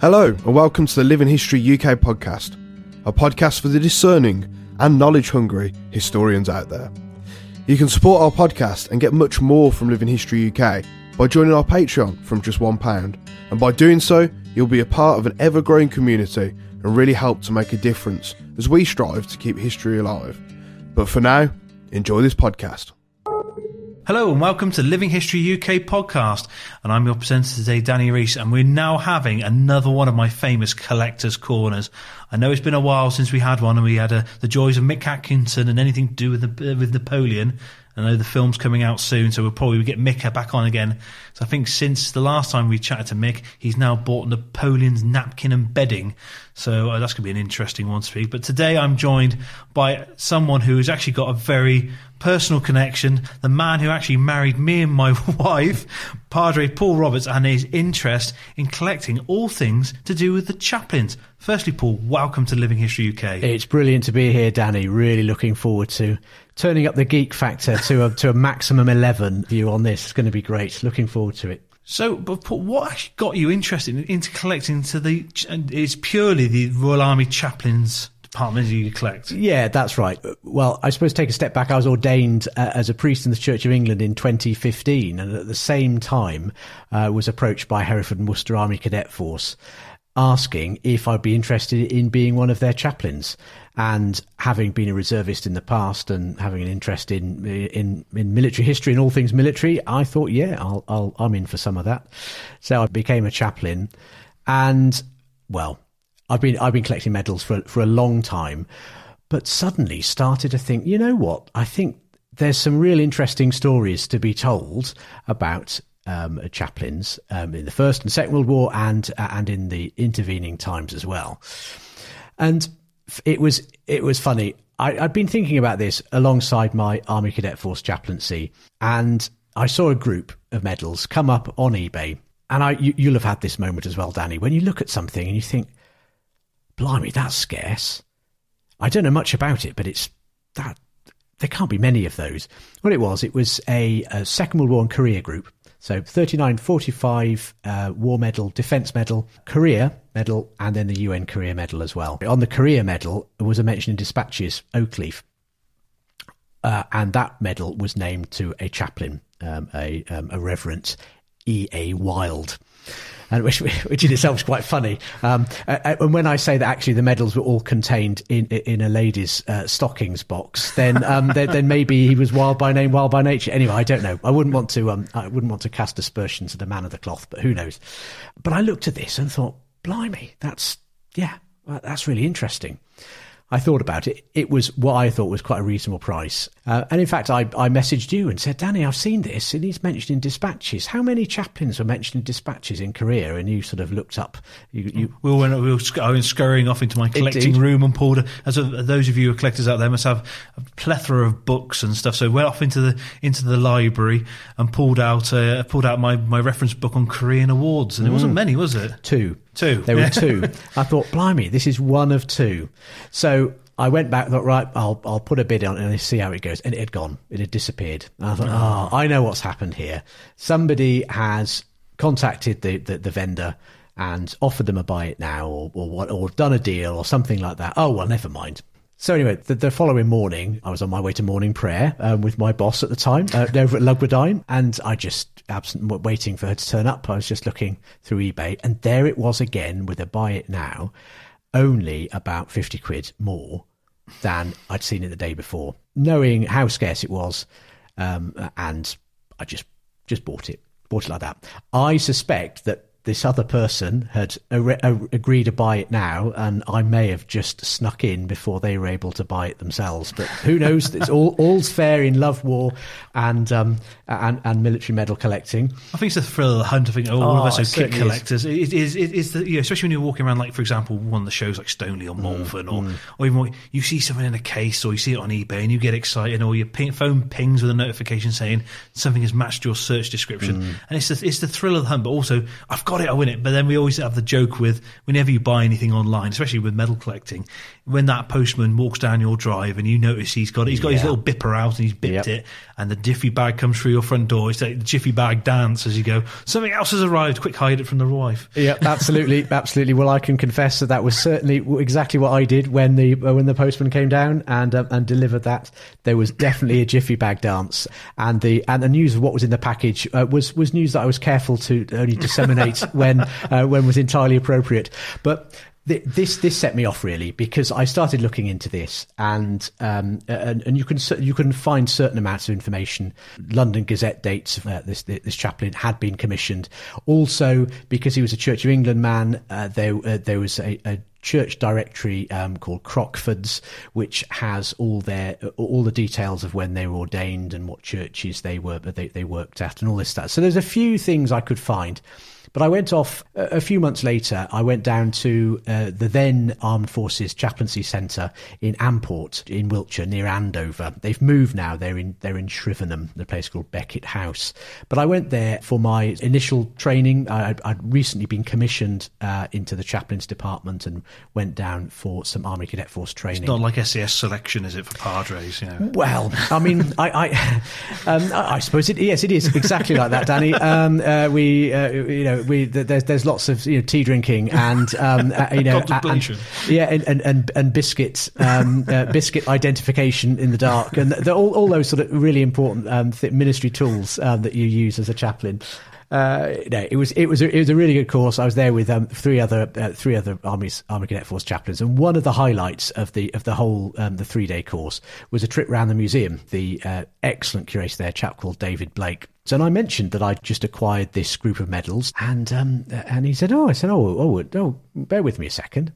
Hello, and welcome to the Living History UK podcast, a podcast for the discerning and knowledge hungry historians out there. You can support our podcast and get much more from Living History UK by joining our Patreon from just £1. And by doing so, you'll be a part of an ever growing community and really help to make a difference as we strive to keep history alive. But for now, enjoy this podcast. Hello and welcome to Living History UK podcast. And I'm your presenter today, Danny Reese, and we're now having another one of my famous collector's corners. I know it's been a while since we had one and we had uh, the joys of Mick Atkinson and anything to do with the, uh, with Napoleon. I know the film's coming out soon, so we'll probably get Mick back on again. So I think since the last time we chatted to Mick, he's now bought Napoleon's napkin and bedding. So uh, that's going to be an interesting one to speak. But today I'm joined by someone who has actually got a very personal connection, the man who actually married me and my wife, Padre Paul Roberts, and his interest in collecting all things to do with the chaplains. Firstly, Paul, welcome to Living History UK. It's brilliant to be here, Danny. Really looking forward to turning up the geek factor to a, to a maximum 11 view on this. It's going to be great. Looking forward to it. So, but Paul, what actually got you interested in, into collecting to the, is purely the Royal Army chaplains departments you collect. Yeah, that's right. Well, I suppose take a step back. I was ordained uh, as a priest in the Church of England in 2015, and at the same time uh, was approached by Hereford and Worcester Army Cadet Force asking if I'd be interested in being one of their chaplains. And having been a reservist in the past and having an interest in in in military history and all things military, I thought, yeah, I'll, I'll I'm in for some of that. So I became a chaplain, and well, I've been I've been collecting medals for for a long time, but suddenly started to think, you know what? I think there's some real interesting stories to be told about um, chaplains um, in the First and Second World War and uh, and in the intervening times as well. And it was it was funny. I, had been thinking about this alongside my Army Cadet Force chaplaincy, and I saw a group of medals come up on eBay. And I, you, you'll have had this moment as well, Danny, when you look at something and you think, "Blimey, that's scarce." I don't know much about it, but it's that there can't be many of those. What it was, it was a, a Second World War and Korea group so 39, 45 uh, War Medal, Defence Medal, Korea Medal, and then the UN Korea Medal as well. On the Korea Medal was a mention in dispatches, Oakleaf. Uh, and that medal was named to a chaplain, um, a, um, a Reverend E.A. Wild and which, which in itself is quite funny. Um, uh, and when I say that actually the medals were all contained in in a lady's uh, stockings box, then, um, then, then maybe he was wild by name, wild by nature. Anyway, I don't know. I wouldn't want to um, I wouldn't want to cast aspersions at the man of the cloth, but who knows? But I looked at this and thought, blimey, that's yeah, that's really interesting. I thought about it. It was what I thought was quite a reasonable price. Uh, and in fact, I, I messaged you and said, Danny, I've seen this and he's mentioned in dispatches. How many chaplains were mentioned in dispatches in Korea? And you sort of looked up. You, you we all went, we were scurrying off into my collecting Indeed. room and pulled, as a, those of you who are collectors out there must have a plethora of books and stuff. So went off into the, into the library and pulled out, uh, pulled out my, my reference book on Korean awards. And it wasn't many, was it? two. Two. There were two. I thought, blimey, this is one of two. So I went back, thought, right, I'll I'll put a bid on it and see how it goes. And it had gone. It had disappeared. And I thought, oh, I know what's happened here. Somebody has contacted the, the, the vendor and offered them a buy it now or, or what or done a deal or something like that. Oh well, never mind. So anyway, the, the following morning, I was on my way to morning prayer um, with my boss at the time uh, over at Lugwardine, and I just absent waiting for her to turn up. I was just looking through eBay, and there it was again with a buy it now, only about fifty quid more than I'd seen it the day before. Knowing how scarce it was, um, and I just just bought it, bought it like that. I suspect that this other person had a- a- agreed to buy it now, and I may have just snuck in before they were able to buy it themselves. But who knows? it's all all's fair in love, war, and um, and, and military medal collecting. I think it's the thrill of the hunt. I think all Oh, of us are kit is. collectors. It is, it is the, you know, especially when you're walking around, like for example, one of the shows like Stoneleigh or Mm, Malvern, or or even what- you see something in a case, or you see it on eBay, and you get excited, or your ping, phone pings with a notification saying something has matched your search description, Mm. and it's the, it's the thrill of the hunt. But also, I've got it, I win it. But then we always have the joke with whenever you buy anything online, especially with medal collecting, when that postman walks down your drive and you notice he's got he's got his little bipper out and he's bipped Yep. it, and the jiffy bag comes through your front door. It's like the jiffy bag dance as you go. Something else has arrived. Quick, hide it from the wife. Yeah, absolutely, absolutely. Well, I can confess that that was certainly exactly what I did when the uh, when the postman came down and um, and delivered that. There was definitely a jiffy bag dance, and the and the news of what was in the package uh, was was news that I was careful to only disseminate when uh, when was entirely appropriate. But this this set me off really because I started looking into this and um, and, and you can you can find certain amounts of information. London Gazette dates uh, this this chaplain had been commissioned. Also, because he was a Church of England man, uh, there uh, there was a, a church directory um, called Crockford's, which has all their all the details of when they were ordained and what churches they were they, they worked at and all this stuff. So there's a few things I could find. But I went off a few months later. I went down to uh, the then Armed Forces Chaplaincy Centre in Amport in Wiltshire, near Andover. They've moved now. They're in they're in Shrivenham, the place called Beckett House. But I went there for my initial training. I, I'd, I'd recently been commissioned uh, into the chaplains department and went down for some Army Cadet Force training. Not like SAS selection, is it for Padres? You know. Well, I mean, I, I, um, I I suppose it. Yes, it is exactly like that, Danny. Um, uh, we, uh, you know, we there's there's lots of you know tea drinking and um, uh, you know, and- yeah, and and and, and biscuits, um, uh, biscuit identification in the dark, and all, all those sort of really important um, th- ministry tools um, that you use as a chaplain. Uh, no, it was it was a, it was a really good course. I was there with um, three other uh, three other armies Army Cadet Force chaplains, and one of the highlights of the of the whole um, the three day course was a trip around the museum. The uh, excellent curator there, chap called David Blake. So and I mentioned that I'd just acquired this group of medals, and um, and he said, "Oh, I said, oh, oh, oh, bear with me a second.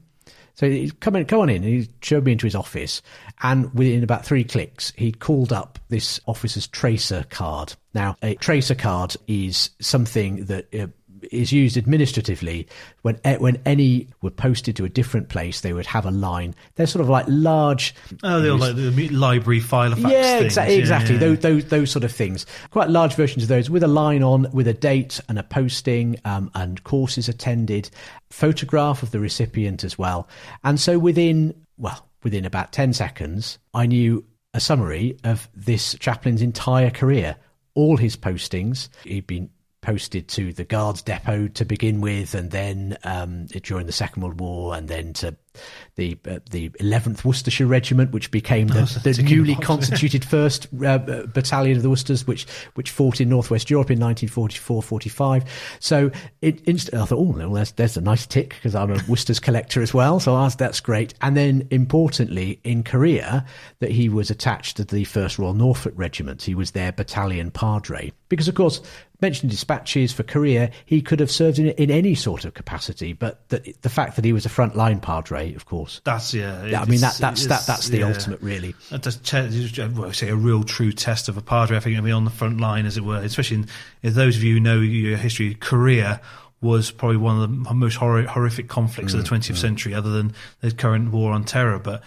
So he come in, come on in. And he showed me into his office, and within about three clicks, he called up this officer's tracer card. Now, a tracer card is something that uh, is used administratively when when any were posted to a different place. They would have a line. They're sort of like large. Oh, they're like the library file Yeah, things. exa- Yeah, exactly. yeah. Those, those those sort of things. Quite large versions of those with a line on, with a date and a posting, um, and courses attended, photograph of the recipient as well. And so within well, within about ten seconds, I knew a summary of this chaplain's entire career, all his postings. He'd been posted to the guards depot to begin with, and then um, during the Second World War, and then to the uh, the 11th Worcestershire Regiment, which became the, the newly constituted first uh, uh, battalion of the Worcesters, which which fought in Northwest Europe in 1944-45. So it, inst- I thought, oh, well, there's, there's a nice tick because I'm a Worcester's collector as well. So I was, that's great. And then importantly, in Korea, that he was attached to the First Royal Norfolk Regiment. He was their battalion padre because, of course, mentioned dispatches for Korea, he could have served in, in any sort of capacity. But the, the fact that he was a frontline padre, of course, That's yeah. yeah, I mean that that's that that's the yeah. ultimate, really. That's I say a real true test of a padre. I think to be on the front line, as it were, especially in, if those of you who know your history. Korea was probably one of the most hor- horrific conflicts Mm, of the 20th century, other than the current war on terror. But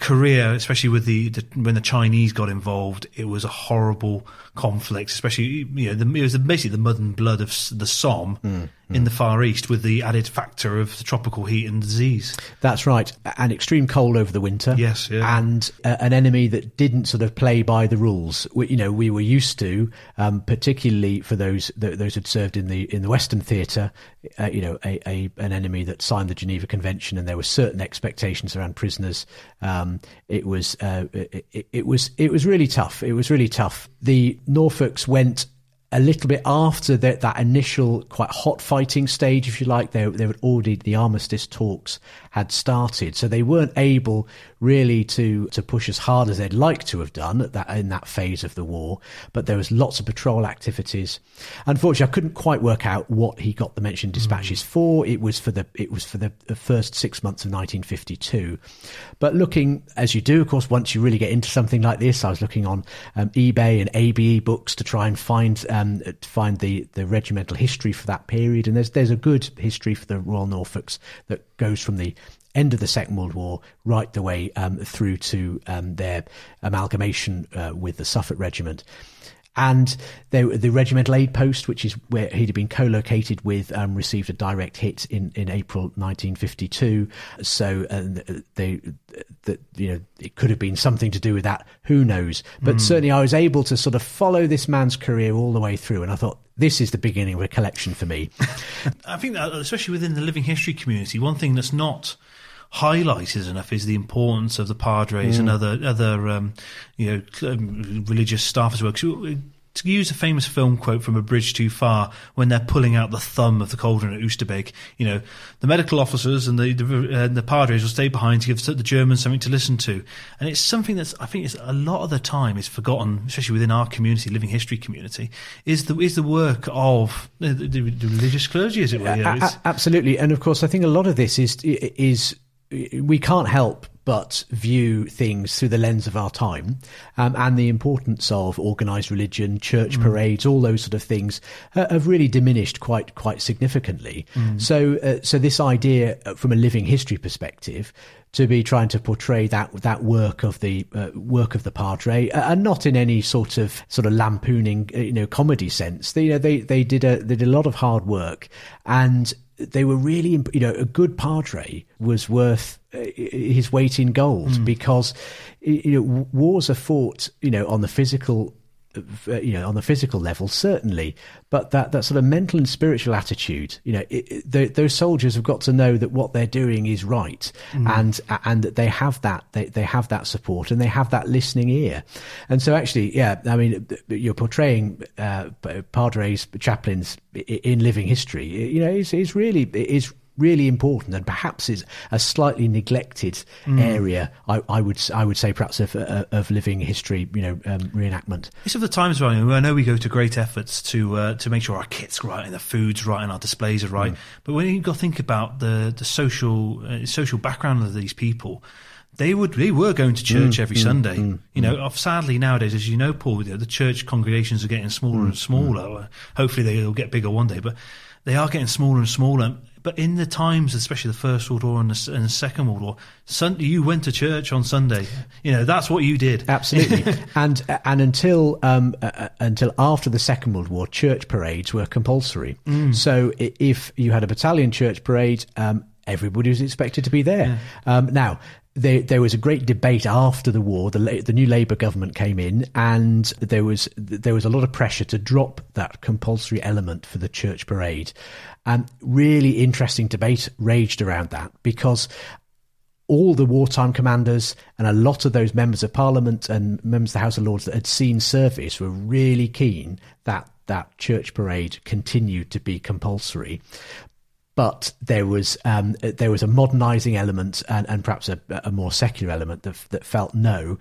Korea, especially with the, the when the Chinese got involved, it was a horrible conflict. Especially, you know, the, it was basically the mud and blood of the Somme Mm, in the Far East, with the added factor of the tropical heat and disease. That's right. And extreme cold over the winter. Yes, yeah. And uh, an enemy that didn't sort of play by the rules. We, you know, we were used to, um, particularly for those th- those who'd served in the in the Western theatre. Uh, you know, a, a an enemy that signed the Geneva Convention, and there were certain expectations around prisoners. Um, it was uh, it, it, it was it was really tough. It was really tough. The Norfolks went a little bit after that, that initial quite hot fighting stage, if you like, they, they were already the armistice talks had started, so they weren't able really to to push as hard as they'd like to have done at that in that phase of the war. But there was lots of patrol activities. Unfortunately, I couldn't quite work out what he got the mentioned dispatches for. It was for the it was for the, first six months of 1952. But looking as you do, of course, once you really get into something like this, I was looking on um, eBay and ABE books to try and find um, to find the, the regimental history for that period. And there's there's a good history for the Royal Norfolks that goes from the end of the Second World War right the way um, through to um, their amalgamation uh, with the Suffolk Regiment. And they, the regimental aid post, which is where he'd been co-located with, um, received a direct hit in, in April 1952. So uh, they, that you know, it could have been something to do with that. Who knows? But certainly, I was able to sort of follow this man's career all the way through, and I thought this is the beginning of a collection for me. I think that, especially within the living history community, one thing that's not highlighted enough is the importance of the padres and other other um, you know um, religious staff as well. you- to use a famous film quote from A Bridge Too Far, when they're pulling out the thumb of the cauldron at Oosterbeek, you know, the medical officers and the the, uh, the padres will stay behind to give the Germans something to listen to, and it's something that's I think it's a lot of the time is forgotten, especially within our community, living history community, is the is the work of the, the, the religious clergy, as it were. you know, A- a- absolutely, and of course, I think a lot of this is is we can't help but view things through the lens of our time, um, and the importance of organised religion, church parades, all those sort of things uh, have really diminished quite quite significantly. So, uh, so this idea uh, from a living history perspective. To be trying to portray that that work of the uh, work of the padre, uh, and not in any sort of sort of lampooning, uh, you know, comedy sense. They, you know, they they did a they did a lot of hard work, and they were really, you know, a good padre was worth uh, his weight in gold because, you know, wars are fought, you know, on the physical, you know, on the physical level certainly, but that that sort of mental and spiritual attitude, you know, it, it, tho- those soldiers have got to know that what they're doing is right, and and that they have that they they have that support and they have that listening ear, and so actually, yeah, I mean, you're portraying uh, padres, chaplains in living history, you know, is is really is really important and perhaps is a slightly neglected area. I, I would I would say perhaps of uh, of living history, you know, um, reenactment. It's of the times, right? I know we go to great efforts to uh, to make sure our kit's are right and the food's right and our displays are right. But when you got to think about the the social uh, social background of these people, they would they were going to church every Sunday. you know, of- sadly nowadays, as you know, Paul, know, the church congregations are getting smaller and smaller. Hopefully, they'll get bigger one day, but they are getting smaller and smaller. But in the times, especially the First World War and the, and the Second World War, Sunday you went to church on Sunday. You know, that's what you did. Absolutely, and and until um, uh, uh, until after the Second World War, church parades were compulsory. So if you had a battalion church parade, um, everybody was expected to be there. Um, now. There, there was a great debate after the war. The, the new Labour government came in, and there was there was a lot of pressure to drop that compulsory element for the church parade. And really interesting debate raged around that because all the wartime commanders and a lot of those members of parliament and members of the House of Lords that had seen service were really keen that that church parade continued to be compulsory. But there was um, there was a modernising element and, and perhaps a, a more secular element that, that felt no.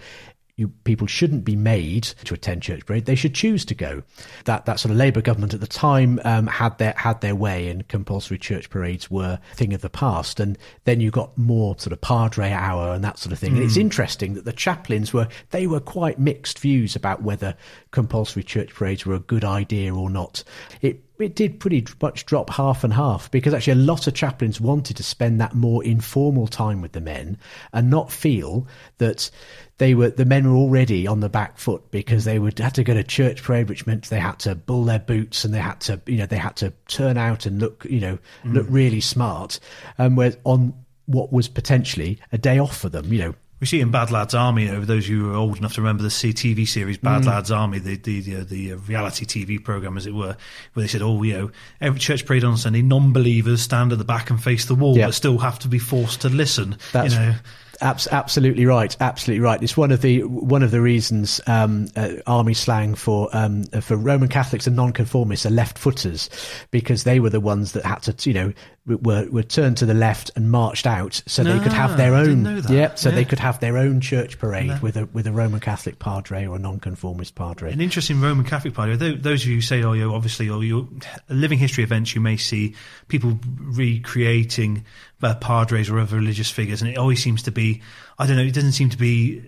you, people shouldn't be made to attend church parade. They should choose to go. That that sort of Labour government at the time um, had their had their way, and compulsory church parades were a thing of the past. And then you got more sort of padre hour and that sort of thing. And it's interesting that the chaplains were they were quite mixed views about whether compulsory church parades were a good idea or not. It it did pretty much drop half and half because actually a lot of chaplains wanted to spend that more informal time with the men and not feel that they were the men were already on the back foot because they would had to go to church parade, which meant they had to bull their boots and they had to you know they had to turn out and look you know look really smart. Um, whereas on what was potentially a day off for them, you know, We see in Bad Lads Army. Over those who are old enough to remember the ITV series Bad Lads Army, the the the, uh, the uh, reality TV program, as it were, where they said, "Oh, you know, every church parade on Sunday, non-believers stand at the back and face the wall, Yeah. but still have to be forced to listen." That's you know, abs- absolutely right. Absolutely right. It's one of the one of the reasons um, uh, army slang for um, uh, for Roman Catholics and nonconformists are left footers because they were the ones that had to you know were were turned to the left and marched out so they could have their Ah, own know that. yeah so they could have their own church parade with a with a Roman Catholic padre or a nonconformist padre. An interesting Roman Catholic padre Those of you who say, "Oh, you obviously, or you living history events," you may see people recreating uh, padres or other religious figures, and it always seems to be, I don't know, it doesn't seem to be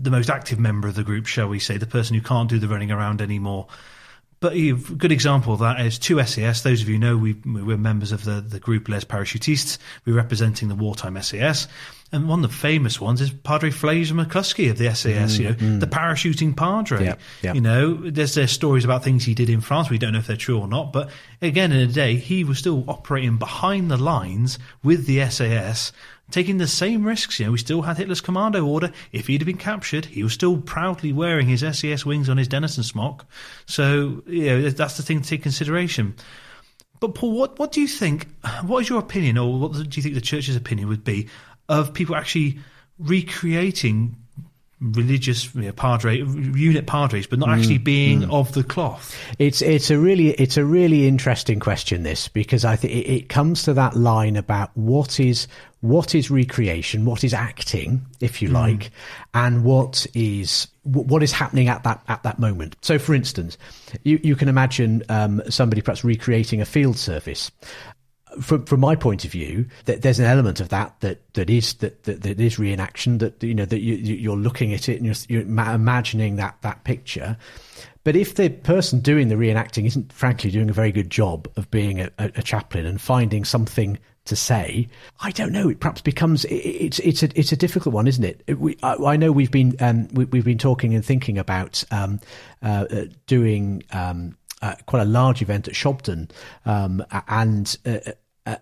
the most active member of the group, shall we say, the person who can't do the running around anymore. But a good example of that is two SAS. Those of you know we, we're members of the, the group Les Parachutistes. We're representing the wartime SAS. And one of the famous ones is Padre Fraser McLuskey of the SAS, mm, you know, mm. the parachuting Padre. Yeah, yeah. You know, there's, there's stories about things he did in France. We don't know if they're true or not. But again, in a day, he was still operating behind the lines with the SAS, taking the same risks. You know, we still had Hitler's commando order. If he'd have been captured, he was still proudly wearing his SAS wings on his Denison smock. So, you know, that's the thing to take consideration. But Paul, what, what do you think? What is your opinion, or what do you think the church's opinion would be of people actually recreating religious you know, padre unit padres, but not actually mm, being mm. of the cloth? It's it's a really it's a really interesting question this because I think it, it comes to that line about what is what is recreation, what is acting, if you mm. like, and what is what is happening at that at that moment. So, for instance, you you can imagine um, somebody perhaps recreating a field service. From, from my point of view, that there's an element of that that, that is that, that, that is reenaction. That you know that you, you- you're looking at it and you're, you're imagining that that picture. But if the person doing the reenacting isn't, frankly, doing a very good job of being a, a, chaplain and finding something to say, I don't know. It perhaps becomes it, it's it's a it's a difficult one, isn't it? It- We, I, I know we've been um, we, we've been talking and thinking about um, uh, doing um, uh, quite a large event at Shobdon, um, and. Uh,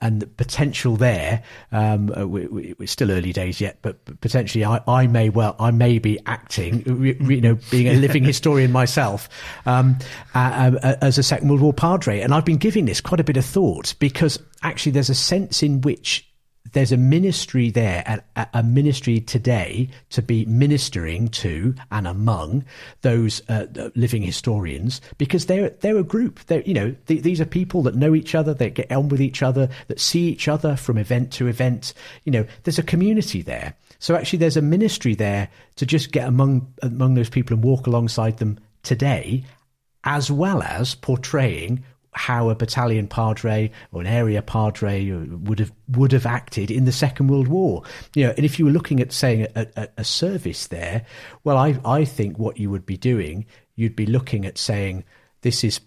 and the potential there, um, uh, we, we, it's still early days yet, but potentially I, I may well, I may be acting, re- you know, being a living historian myself, um, uh, uh, as a Second World War padre. And I've been giving this quite a bit of thought because actually there's a sense in which there's a ministry there, a, a- ministry today to be ministering to and among those uh, living historians because they're they're a group. They're you know th- these are people that know each other, that get on with each other, that see each other from event to event. You know, there's a community there. So actually, there's a ministry there to just get among among those people and walk alongside them today, as well as portraying how a battalion padre or an area padre uh, would have would have acted in the Second World War. You know, and if you were looking at saying a, a, a service there, well, I I think what you would be doing, you'd be looking at saying this is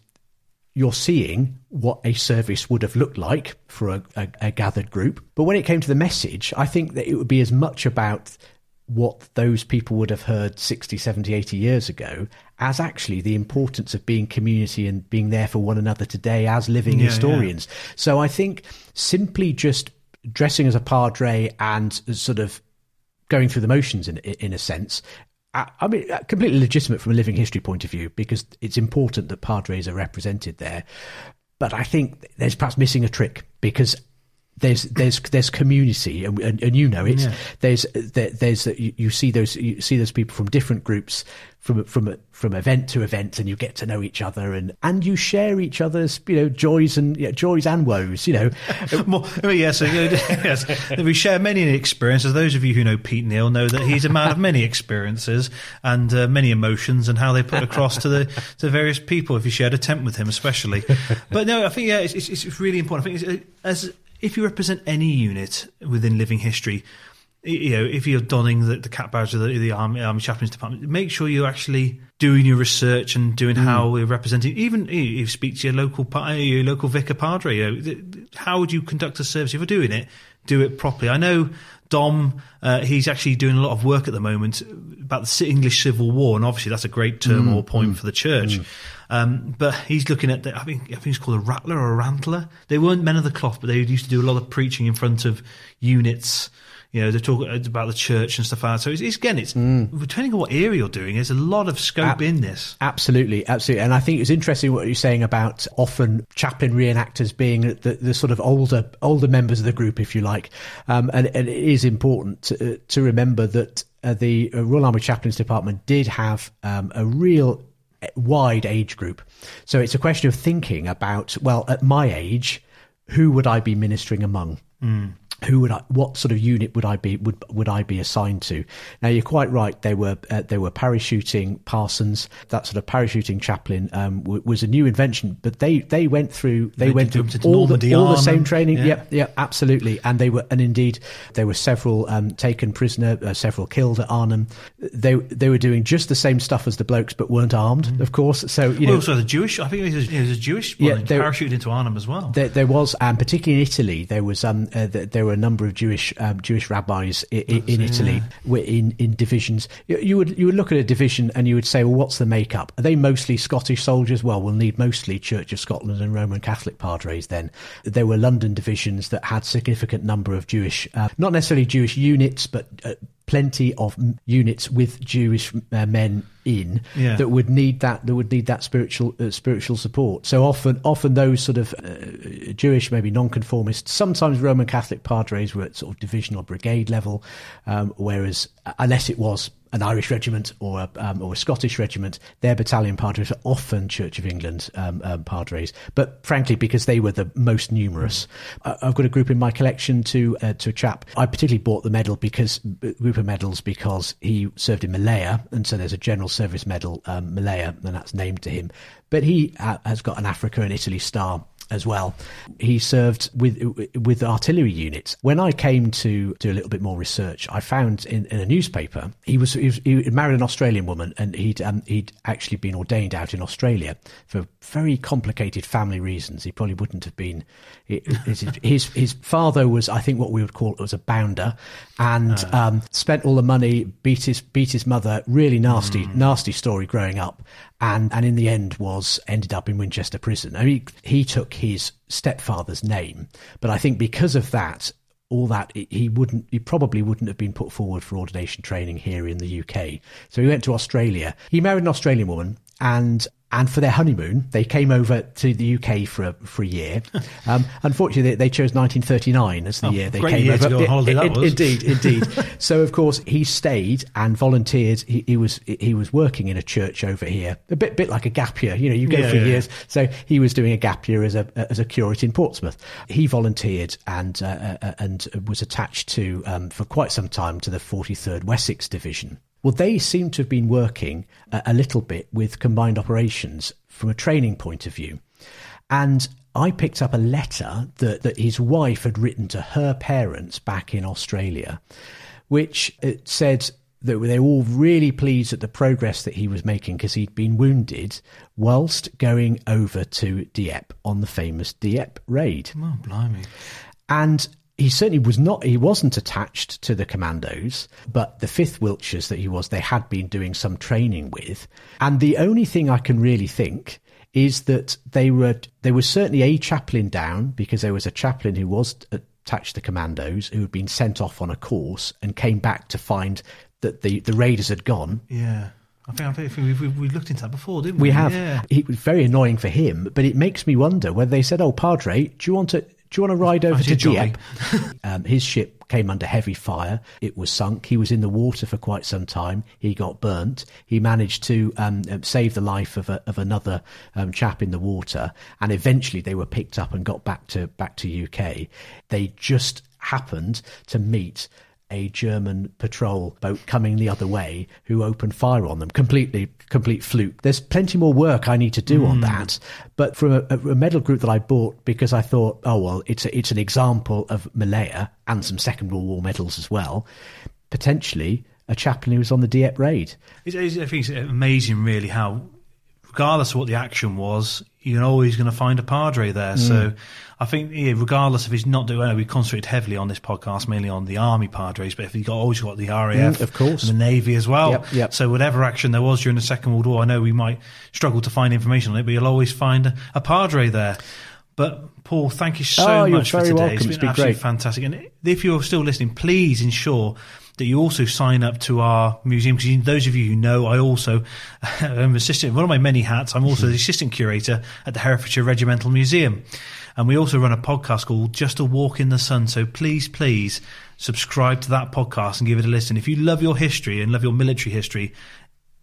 you're seeing what a service would have looked like for a, a, a gathered group. But when it came to the message, I think that it would be as much about what those people would have heard 60, 70, 80 years ago as actually the importance of being community and being there for one another today as living Yeah, historians. So I think simply just dressing as a padre and sort of going through the motions in in a sense. I I mean, uh, completely legitimate from a living history point of view because it's important that padres are represented there. But I think there's perhaps missing a trick because there's there's there's community and, and, and you know it Yeah. there's there, there's you, you see those you see those people from different groups from from from event to event and you get to know each other and and you share each other's you know joys and yeah, joys and woes you know More, well, yes, uh, yes. We share many experiences. Those of you who know Pete Neal know that he's a man of many experiences and uh, many emotions, and how they put across to the to various people. If you shared a tent with him, especially. But no, I think yeah, it's, it's, it's really important. I think it's, uh, as if you represent any unit within living history. You know, if you're donning the, the cap badge of the, the army, army chaplains department, make sure you're actually doing your research and doing mm. how we're representing. Even you, you speak to your local your local vicar padre. You know, th- how would you conduct a service if you're doing it? Do it properly. I know Dom. Uh, he's actually doing a lot of work at the moment about the English Civil War, and obviously that's a great turmoil mm, point mm, for the church. Um, but he's looking at, the, I think, I think it's called a rattler or a rantler. They weren't men of the cloth, but they used to do a lot of preaching in front of units. You know, they talk about the church and stuff like that. So it's, it's again, it's depending on what area you're doing. There's a lot of scope Ab- in this. Absolutely, absolutely. And I think it's interesting what you're saying about often chaplain reenactors being the, the sort of older older members of the group, if you like. Um, and, and it is important to, uh, to remember that uh, the uh, Royal Army Chaplains Department did have um, a real wide age group. So it's a question of thinking about, well, at my age, who would I be ministering among? Hmm. Who would I, what sort of unit would I be would would I be assigned to? Now you're quite right. They were uh, they were parachuting parsons. That sort of parachuting chaplain um, w- was a new invention, but they they went through they, They went through all the, all the same training. yeah. Yep, yeah, absolutely. And they were, and indeed, there were several um, taken prisoner, uh, several killed at Arnhem. They they were doing just the same stuff as the blokes, but weren't armed, of course. So you Well, know, also the Jewish. I think it was, it was a Jewish Yeah, they- parachuted into Arnhem as well. There, there was, and particularly in Italy, there was um, uh, there were a number of Jewish um, Jewish rabbis i- i- in Italy wi- in in divisions. You, you would you would look at a division and you would say, well, what's the makeup? Are they mostly Scottish soldiers? Well, we'll need mostly Church of Scotland and Roman Catholic padres. Then there were London divisions that had significant number of Jewish, uh, not necessarily Jewish units, but uh, plenty of units with Jewish uh, men in Yeah. that would need that that would need that spiritual uh, spiritual support. So often often those sort of uh, Jewish maybe nonconformists, sometimes Roman Catholic padres were at sort of division or brigade level, um, whereas uh, unless it was an Irish regiment or a, um, or a Scottish regiment, their battalion padres are often Church of England um, um, padres. But frankly, because they were the most numerous, I I've got a group in my collection to uh, to a chap. I particularly bought the medal because group of medals because he served in Malaya, and so there's a General Service Medal um, Malaya, and that's named to him. But he uh, has got an Africa and Italy star as well. He served with with artillery units. When I came to do a little bit more research, I found in, in a newspaper he was, he was he married an Australian woman, and he'd um, he'd actually been ordained out in Australia for very complicated family reasons. He probably wouldn't have been. His his, his father was, I think, what we would call was a bounder, and um, spent all the money, beat his beat his mother. Really nasty, nasty story growing up, and and in the end was ended up in Winchester Prison. I mean, he took his stepfather's name, but I think because of that, all that he wouldn't, he probably wouldn't have been put forward for ordination training here in the UK. So he went to Australia. He married an Australian woman, and and for their honeymoon, they came over to the UK for a, for a year. Um, unfortunately, they, they chose 1939 as the Oh, year they came year over. to go holiday, In- was. Indeed, indeed. so of course he stayed and volunteered. He, he was he was working in a church over here, a bit bit like a gap year. You know, you go Yeah, for yeah. years. So he was doing a gap year as a as a curate in Portsmouth. He volunteered and uh, uh, and was attached to um, for quite some time to the 43rd Wessex Division. Well, they seem to have been working a, a little bit with combined operations from a training point of view. And I picked up a letter that, that his wife had written to her parents back in Australia, which it said that they were all really pleased at the progress that he was making because he'd been wounded whilst going over to Dieppe on the famous Dieppe raid Oh, blimey. and he certainly was not he wasn't attached to the commandos but the 5th wiltshires that he was they had been doing some training with and the only thing i can really think is that they were there was certainly a chaplain down because there was a chaplain who was attached to the commandos who had been sent off on a course and came back to find that the the raiders had gone Yeah. I think, I think we've, we've, we've looked into that before, didn't we? we have. Yeah. It was very annoying for him, but it makes me wonder whether they said, "Oh, Padre, do you want to do you want to ride over to. Dieppe? um, his ship came under heavy fire. It was sunk. He was in the water for quite some time. He got burnt. He managed to um, um, save the life of, a, of another um, chap in the water, and eventually they were picked up and got back to back to UK. They just happened to meet a German patrol boat coming the other way who opened fire on them. Completely, complete fluke. There's plenty more work I need to do on hmm. that. But from a, a medal group that I bought because I thought, oh well, it's a, it's an example of Malaya and some Second World War medals as well. Potentially a chaplain who was on the Dieppe raid. It's, it's, I think it's amazing, really, how regardless of what the action was, you're always going to find a padre there. Mm. So I think, yeah, regardless if he's not doing, we concentrated heavily on this podcast mainly on the army padres, but if you got always got the RAF, Mm, of course. and the navy as well. Yep, yep. So whatever action there was during the Second World War, I know we might struggle to find information on it, but you'll always find a, a padre there. But Paul, thank you so Oh, much for today. welcome. It's been, It's been absolutely great. fantastic. And if you're still listening, please ensure that you also sign up to our museum because those of you who know, I also am assistant. One of my many hats, I'm also the mm-hmm. assistant curator at the Herefordshire Regimental Museum, and we also run a podcast called Just a Walk in the Sun. So please, please subscribe to that podcast and give it a listen. If you love your history and love your military history,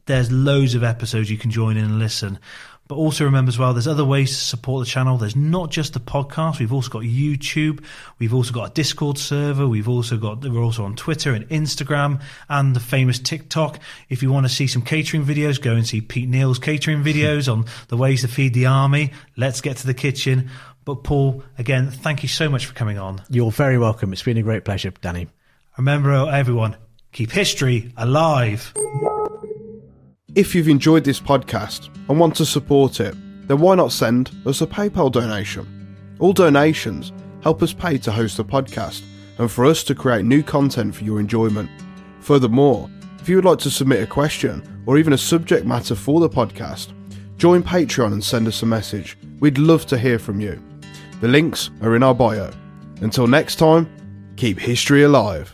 there's loads of episodes you can join in and listen. But also remember as well, there's other ways to support the channel. There's not just the podcast. We've also got YouTube. We've also got a Discord server. We've also got, we're also on Twitter and Instagram and the famous TikTok. If you want to see some catering videos, go and see Pete Neal's catering videos on the ways to feed the army. Let's get to the kitchen. But Paul, again, thank you so much for coming on. You're very welcome. It's been a great pleasure, Danny. Remember, everyone, keep history alive. If you've enjoyed this podcast and want to support it, then why not send us a PayPal donation? All donations help us pay to host the podcast and for us to create new content for your enjoyment. Furthermore, if you would like to submit a question or even a subject matter for the podcast, join Patreon and send us a message. We'd love to hear from you. The links are in our bio. Until next time, keep history alive.